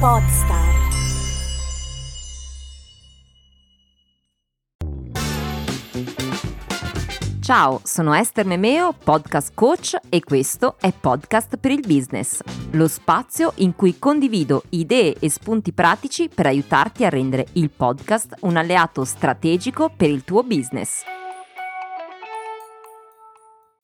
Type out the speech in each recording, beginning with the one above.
Podstar. Ciao, sono Esther Memeo, podcast coach e questo è Podcast per il Business, lo spazio in cui condivido idee e spunti pratici per aiutarti a rendere il podcast un alleato strategico per il tuo business.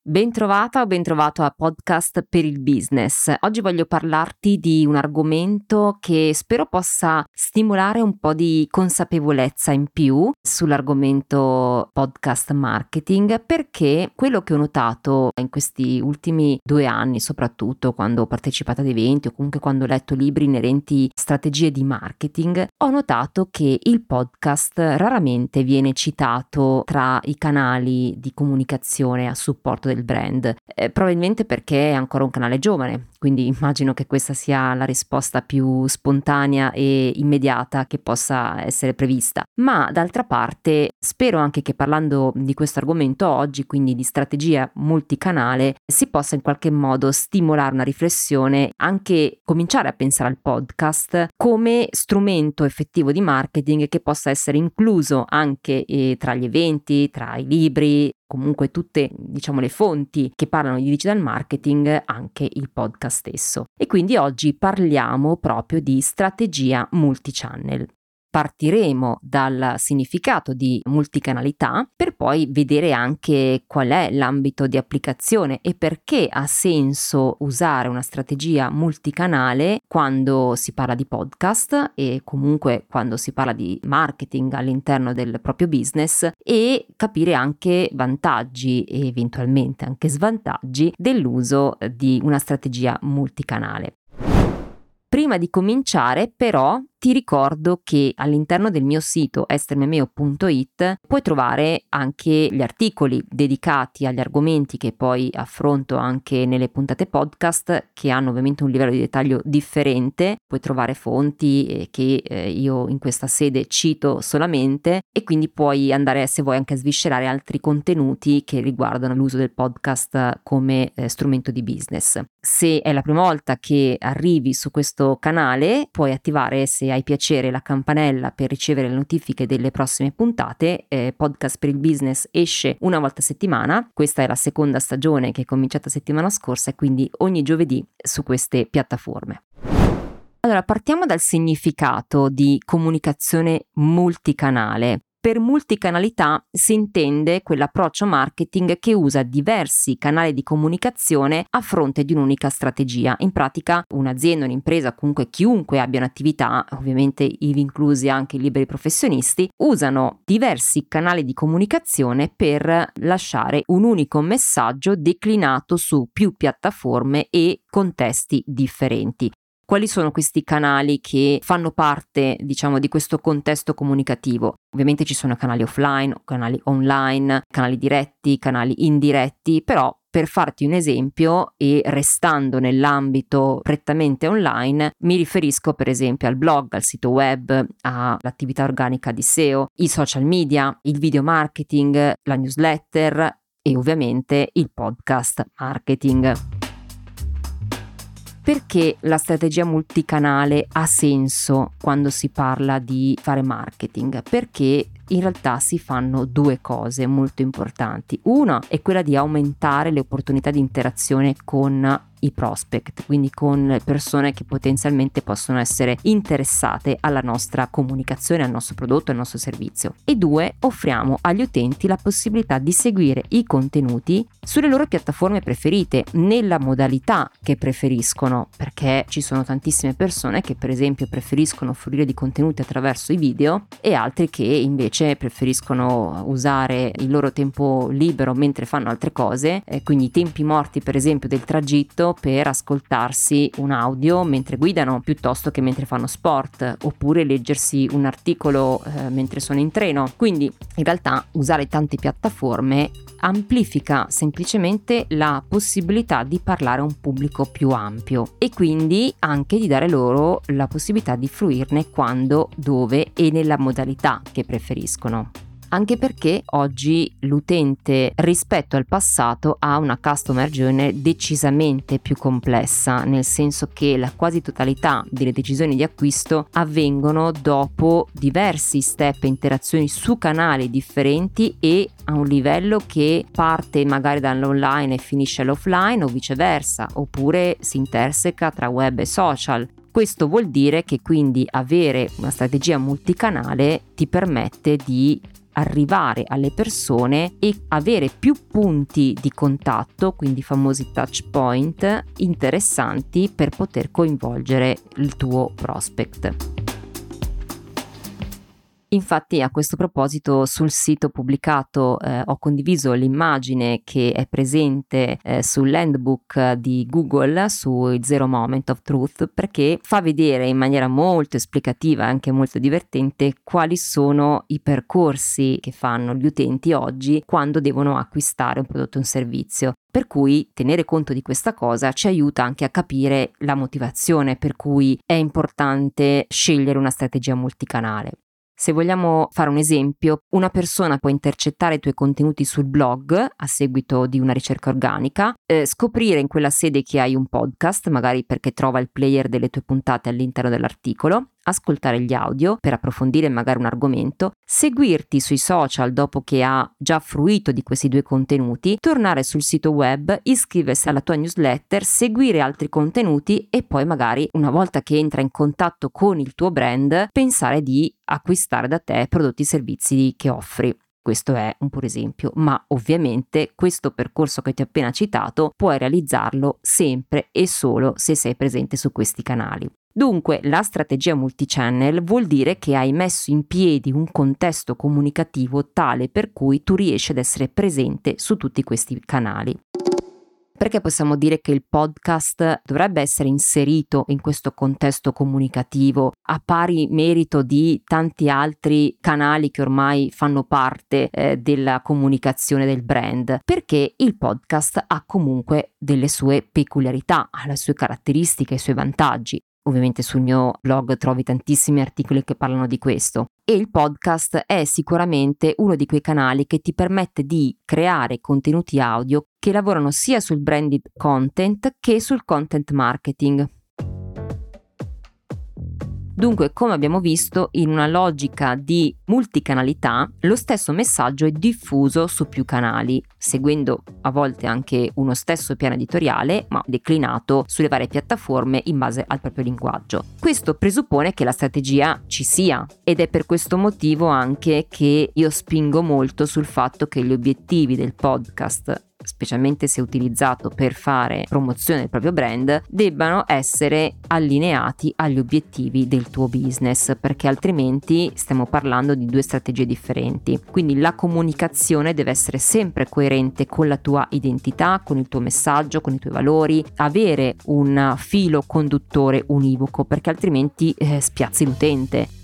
Bentrovata o bentrovato a Podcast per il Business. Oggi voglio parlarti di un argomento che spero possa stimolare un po' di consapevolezza in più sull'argomento podcast marketing perché quello che ho notato in questi ultimi due anni, soprattutto quando ho partecipato ad eventi o comunque quando ho letto libri inerenti strategie di marketing, ho notato che il podcast raramente viene citato tra i canali di comunicazione a supporto del del brand, eh, probabilmente perché è ancora un canale giovane, quindi immagino che questa sia la risposta più spontanea e immediata che possa essere prevista. Ma d'altra parte spero anche che parlando di questo argomento oggi, quindi di strategia multicanale, si possa in qualche modo stimolare una riflessione, anche cominciare a pensare al podcast come strumento effettivo di marketing che possa essere incluso anche eh, tra gli eventi, tra i libri, comunque tutte diciamo le fonti che parlano di digital marketing anche il podcast stesso. E quindi oggi parliamo proprio di strategia multichannel partiremo dal significato di multicanalità per poi vedere anche qual è l'ambito di applicazione e perché ha senso usare una strategia multicanale quando si parla di podcast e comunque quando si parla di marketing all'interno del proprio business e capire anche vantaggi e eventualmente anche svantaggi dell'uso di una strategia multicanale. Prima di cominciare però ti ricordo che all'interno del mio sito estermemeo.it puoi trovare anche gli articoli dedicati agli argomenti che poi affronto anche nelle puntate podcast che hanno ovviamente un livello di dettaglio differente. Puoi trovare fonti eh, che eh, io in questa sede cito solamente e quindi puoi andare se vuoi anche a sviscerare altri contenuti che riguardano l'uso del podcast come eh, strumento di business. Se è la prima volta che arrivi su questo canale puoi attivare se hai piacere la campanella per ricevere le notifiche delle prossime puntate. Eh, podcast per il business esce una volta a settimana. Questa è la seconda stagione che è cominciata settimana scorsa e quindi ogni giovedì su queste piattaforme. Allora, partiamo dal significato di comunicazione multicanale. Per multicanalità si intende quell'approccio marketing che usa diversi canali di comunicazione a fronte di un'unica strategia. In pratica un'azienda, un'impresa, comunque chiunque abbia un'attività, ovviamente ivi inclusi anche i liberi professionisti, usano diversi canali di comunicazione per lasciare un unico messaggio declinato su più piattaforme e contesti differenti. Quali sono questi canali che fanno parte, diciamo, di questo contesto comunicativo? Ovviamente ci sono canali offline, canali online, canali diretti, canali indiretti, però per farti un esempio e restando nell'ambito prettamente online, mi riferisco per esempio al blog, al sito web, all'attività organica di SEO, i social media, il video marketing, la newsletter e ovviamente il podcast marketing. Perché la strategia multicanale ha senso quando si parla di fare marketing? Perché in realtà si fanno due cose molto importanti. Una è quella di aumentare le opportunità di interazione con i prospect, quindi con persone che potenzialmente possono essere interessate alla nostra comunicazione, al nostro prodotto, al nostro servizio. E due, offriamo agli utenti la possibilità di seguire i contenuti sulle loro piattaforme preferite, nella modalità che preferiscono, perché ci sono tantissime persone che per esempio preferiscono offrire di contenuti attraverso i video e altri che invece preferiscono usare il loro tempo libero mentre fanno altre cose, eh, quindi i tempi morti per esempio del tragitto per ascoltarsi un audio mentre guidano piuttosto che mentre fanno sport oppure leggersi un articolo eh, mentre sono in treno. Quindi in realtà usare tante piattaforme amplifica semplicemente la possibilità di parlare a un pubblico più ampio e quindi anche di dare loro la possibilità di fruirne quando, dove e nella modalità che preferiscono. Anche perché oggi l'utente rispetto al passato ha una customer journey decisamente più complessa, nel senso che la quasi totalità delle decisioni di acquisto avvengono dopo diversi step e interazioni su canali differenti e a un livello che parte magari dall'online e finisce all'offline o viceversa, oppure si interseca tra web e social. Questo vuol dire che quindi avere una strategia multicanale ti permette di arrivare alle persone e avere più punti di contatto, quindi famosi touch point interessanti per poter coinvolgere il tuo prospect. Infatti a questo proposito sul sito pubblicato eh, ho condiviso l'immagine che è presente eh, sull'handbook di Google su Zero Moment of Truth perché fa vedere in maniera molto esplicativa e anche molto divertente quali sono i percorsi che fanno gli utenti oggi quando devono acquistare un prodotto o un servizio. Per cui tenere conto di questa cosa ci aiuta anche a capire la motivazione per cui è importante scegliere una strategia multicanale. Se vogliamo fare un esempio, una persona può intercettare i tuoi contenuti sul blog a seguito di una ricerca organica, eh, scoprire in quella sede che hai un podcast, magari perché trova il player delle tue puntate all'interno dell'articolo, ascoltare gli audio per approfondire magari un argomento, seguirti sui social dopo che ha già fruito di questi due contenuti, tornare sul sito web, iscriversi alla tua newsletter, seguire altri contenuti e poi magari una volta che entra in contatto con il tuo brand pensare di acquistare da te prodotti e servizi che offri. Questo è un puro esempio, ma ovviamente questo percorso che ti ho appena citato puoi realizzarlo sempre e solo se sei presente su questi canali. Dunque, la strategia multichannel vuol dire che hai messo in piedi un contesto comunicativo tale per cui tu riesci ad essere presente su tutti questi canali. Perché possiamo dire che il podcast dovrebbe essere inserito in questo contesto comunicativo a pari merito di tanti altri canali che ormai fanno parte eh, della comunicazione del brand? Perché il podcast ha comunque delle sue peculiarità, ha le sue caratteristiche, i suoi vantaggi. Ovviamente sul mio blog trovi tantissimi articoli che parlano di questo e il podcast è sicuramente uno di quei canali che ti permette di creare contenuti audio che lavorano sia sul branded content che sul content marketing. Dunque, come abbiamo visto, in una logica di multicanalità, lo stesso messaggio è diffuso su più canali, seguendo a volte anche uno stesso piano editoriale, ma declinato sulle varie piattaforme in base al proprio linguaggio. Questo presuppone che la strategia ci sia ed è per questo motivo anche che io spingo molto sul fatto che gli obiettivi del podcast specialmente se utilizzato per fare promozione del proprio brand, debbano essere allineati agli obiettivi del tuo business, perché altrimenti stiamo parlando di due strategie differenti. Quindi la comunicazione deve essere sempre coerente con la tua identità, con il tuo messaggio, con i tuoi valori, avere un filo conduttore univoco, perché altrimenti eh, spiazzi l'utente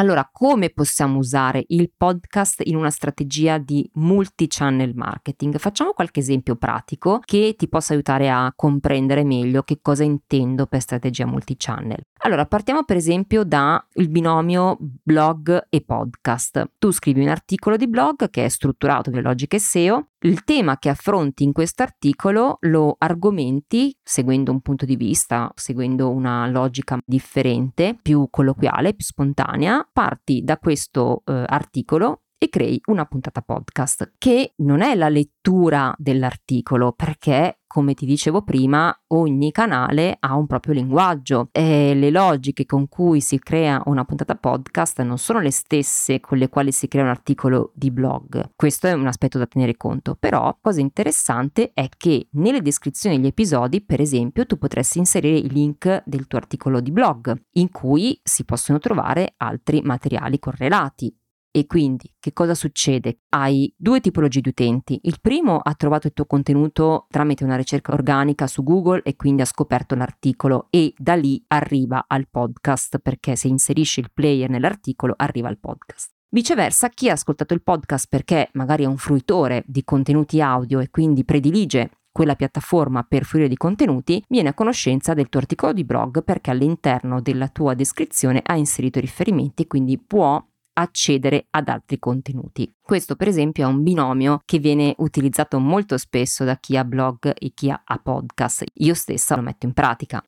allora, come possiamo usare il podcast in una strategia di multi-channel marketing? Facciamo qualche esempio pratico che ti possa aiutare a comprendere meglio che cosa intendo per strategia multi-channel. Allora, partiamo per esempio dal binomio blog e podcast. Tu scrivi un articolo di blog che è strutturato per logiche SEO, il tema che affronti in questo articolo lo argomenti seguendo un punto di vista, seguendo una logica differente, più colloquiale, più spontanea, parti da questo eh, articolo e crei una puntata podcast che non è la lettura dell'articolo perché come ti dicevo prima, ogni canale ha un proprio linguaggio e le logiche con cui si crea una puntata podcast non sono le stesse con le quali si crea un articolo di blog. Questo è un aspetto da tenere conto, però cosa interessante è che nelle descrizioni degli episodi, per esempio, tu potresti inserire il link del tuo articolo di blog in cui si possono trovare altri materiali correlati e quindi che cosa succede? Hai due tipologie di utenti. Il primo ha trovato il tuo contenuto tramite una ricerca organica su Google e quindi ha scoperto l'articolo e da lì arriva al podcast perché se inserisci il player nell'articolo arriva al podcast. Viceversa, chi ha ascoltato il podcast perché magari è un fruitore di contenuti audio e quindi predilige quella piattaforma per fruire di contenuti, viene a conoscenza del tuo articolo di blog perché all'interno della tua descrizione ha inserito riferimenti quindi può accedere ad altri contenuti. Questo per esempio è un binomio che viene utilizzato molto spesso da chi ha blog e chi ha podcast. Io stessa lo metto in pratica.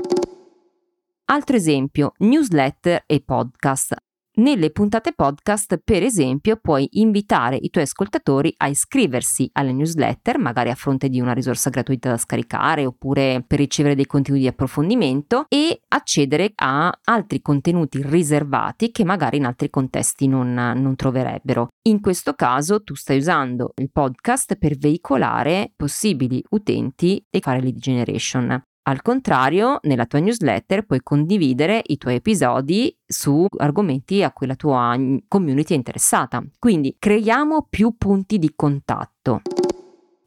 Altro esempio, newsletter e podcast. Nelle puntate podcast, per esempio, puoi invitare i tuoi ascoltatori a iscriversi alle newsletter, magari a fronte di una risorsa gratuita da scaricare oppure per ricevere dei contenuti di approfondimento e accedere a altri contenuti riservati che magari in altri contesti non, non troverebbero. In questo caso tu stai usando il podcast per veicolare possibili utenti e fare lead generation. Al contrario, nella tua newsletter puoi condividere i tuoi episodi su argomenti a cui la tua community è interessata. Quindi creiamo più punti di contatto.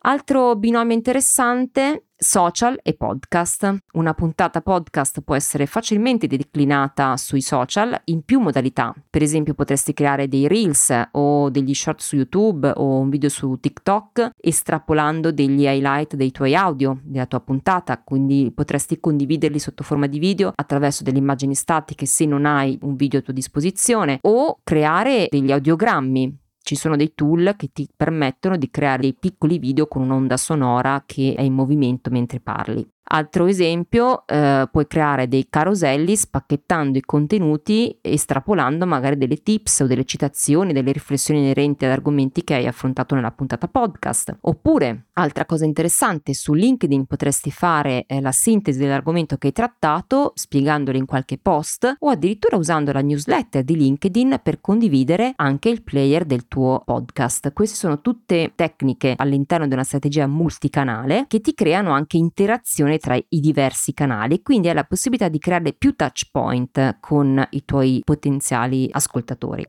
Altro binomio interessante social e podcast. Una puntata podcast può essere facilmente declinata sui social in più modalità. Per esempio potresti creare dei reels o degli short su YouTube o un video su TikTok estrapolando degli highlight dei tuoi audio della tua puntata, quindi potresti condividerli sotto forma di video attraverso delle immagini statiche se non hai un video a tua disposizione o creare degli audiogrammi ci sono dei tool che ti permettono di creare dei piccoli video con un'onda sonora che è in movimento mentre parli. Altro esempio, eh, puoi creare dei caroselli spacchettando i contenuti, estrapolando magari delle tips o delle citazioni, delle riflessioni inerenti ad argomenti che hai affrontato nella puntata podcast. Oppure, altra cosa interessante, su LinkedIn potresti fare eh, la sintesi dell'argomento che hai trattato, spiegandolo in qualche post o addirittura usando la newsletter di LinkedIn per condividere anche il player del tuo podcast. Queste sono tutte tecniche all'interno di una strategia multicanale che ti creano anche interazione connessione tra i diversi canali, quindi hai la possibilità di creare più touch point con i tuoi potenziali ascoltatori.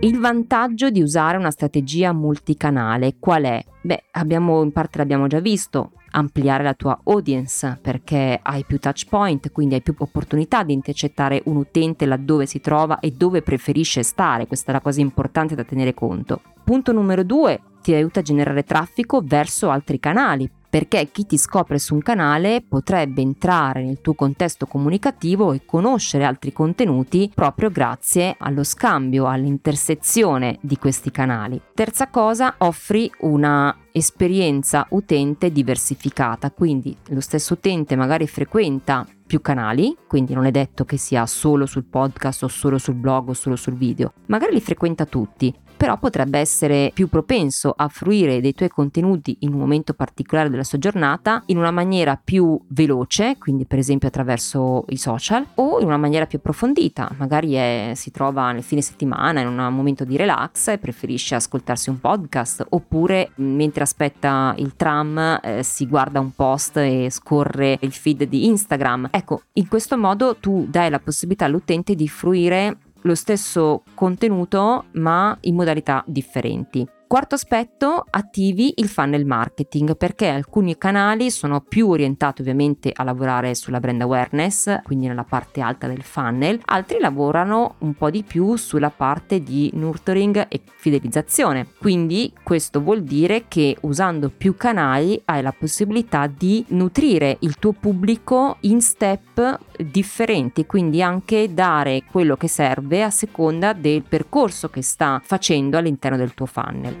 Il vantaggio di usare una strategia multicanale qual è? Beh, abbiamo in parte l'abbiamo già visto, ampliare la tua audience perché hai più touch point, quindi hai più opportunità di intercettare un utente laddove si trova e dove preferisce stare, questa è la cosa importante da tenere conto. Punto numero due, ti aiuta a generare traffico verso altri canali, perché chi ti scopre su un canale potrebbe entrare nel tuo contesto comunicativo e conoscere altri contenuti proprio grazie allo scambio, all'intersezione di questi canali. Terza cosa, offri una esperienza utente diversificata, quindi lo stesso utente magari frequenta più canali, quindi non è detto che sia solo sul podcast o solo sul blog o solo sul video, magari li frequenta tutti però potrebbe essere più propenso a fruire dei tuoi contenuti in un momento particolare della sua giornata in una maniera più veloce, quindi per esempio attraverso i social, o in una maniera più approfondita, magari è, si trova nel fine settimana in un momento di relax e preferisce ascoltarsi un podcast, oppure mentre aspetta il tram eh, si guarda un post e scorre il feed di Instagram. Ecco, in questo modo tu dai la possibilità all'utente di fruire lo stesso contenuto ma in modalità differenti. Quarto aspetto, attivi il funnel marketing perché alcuni canali sono più orientati ovviamente a lavorare sulla brand awareness, quindi nella parte alta del funnel, altri lavorano un po' di più sulla parte di nurturing e fidelizzazione. Quindi questo vuol dire che usando più canali hai la possibilità di nutrire il tuo pubblico in step differenti, quindi anche dare quello che serve a seconda del percorso che sta facendo all'interno del tuo funnel.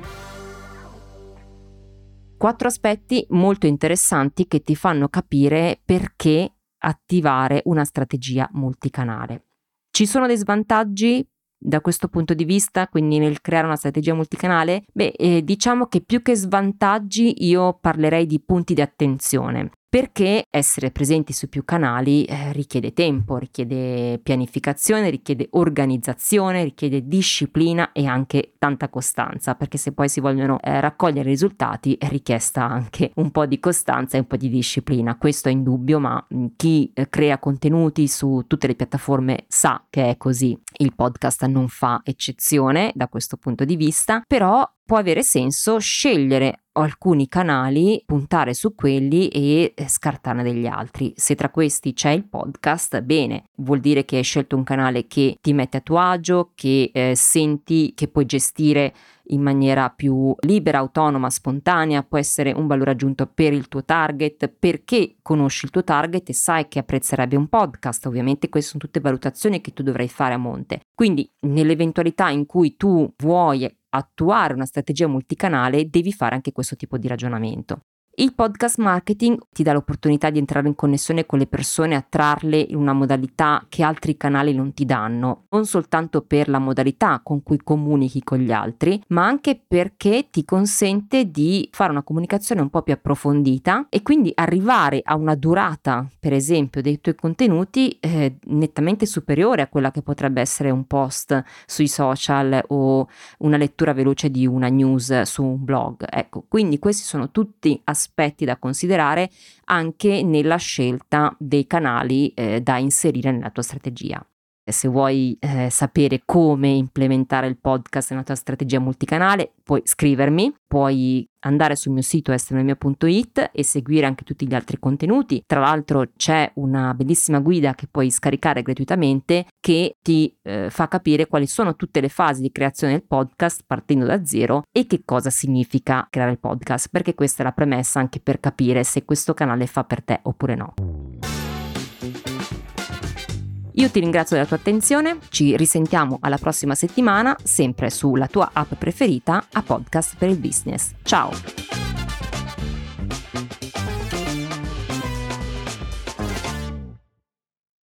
Quattro aspetti molto interessanti che ti fanno capire perché attivare una strategia multicanale. Ci sono dei svantaggi da questo punto di vista, quindi nel creare una strategia multicanale? Beh, eh, diciamo che più che svantaggi io parlerei di punti di attenzione perché essere presenti su più canali eh, richiede tempo, richiede pianificazione, richiede organizzazione, richiede disciplina e anche tanta costanza, perché se poi si vogliono eh, raccogliere risultati è richiesta anche un po' di costanza e un po' di disciplina. Questo è indubbio, ma mh, chi eh, crea contenuti su tutte le piattaforme sa che è così. Il podcast non fa eccezione da questo punto di vista, però può avere senso scegliere alcuni canali, puntare su quelli e eh, scartarne degli altri. Se tra questi c'è il podcast, bene, vuol dire che hai scelto un canale che ti mette a tuo agio, che eh, senti che puoi gestire in maniera più libera, autonoma, spontanea, può essere un valore aggiunto per il tuo target, perché conosci il tuo target e sai che apprezzerebbe un podcast. Ovviamente queste sono tutte valutazioni che tu dovrai fare a monte. Quindi nell'eventualità in cui tu vuoi attuare una strategia multicanale, devi fare anche questo tipo di ragionamento. Il podcast marketing ti dà l'opportunità di entrare in connessione con le persone, attrarle in una modalità che altri canali non ti danno, non soltanto per la modalità con cui comunichi con gli altri, ma anche perché ti consente di fare una comunicazione un po' più approfondita e quindi arrivare a una durata, per esempio, dei tuoi contenuti eh, nettamente superiore a quella che potrebbe essere un post sui social o una lettura veloce di una news su un blog. Ecco, quindi questi sono tutti aspetti aspetti da considerare anche nella scelta dei canali eh, da inserire nella tua strategia. Se vuoi eh, sapere come implementare il podcast nella tua strategia multicanale, puoi scrivermi, puoi andare sul mio sito estronomia.it e seguire anche tutti gli altri contenuti. Tra l'altro c'è una bellissima guida che puoi scaricare gratuitamente che ti eh, fa capire quali sono tutte le fasi di creazione del podcast partendo da zero e che cosa significa creare il podcast, perché questa è la premessa anche per capire se questo canale fa per te oppure no. Io ti ringrazio della tua attenzione, ci risentiamo alla prossima settimana, sempre sulla tua app preferita a podcast per il business. Ciao!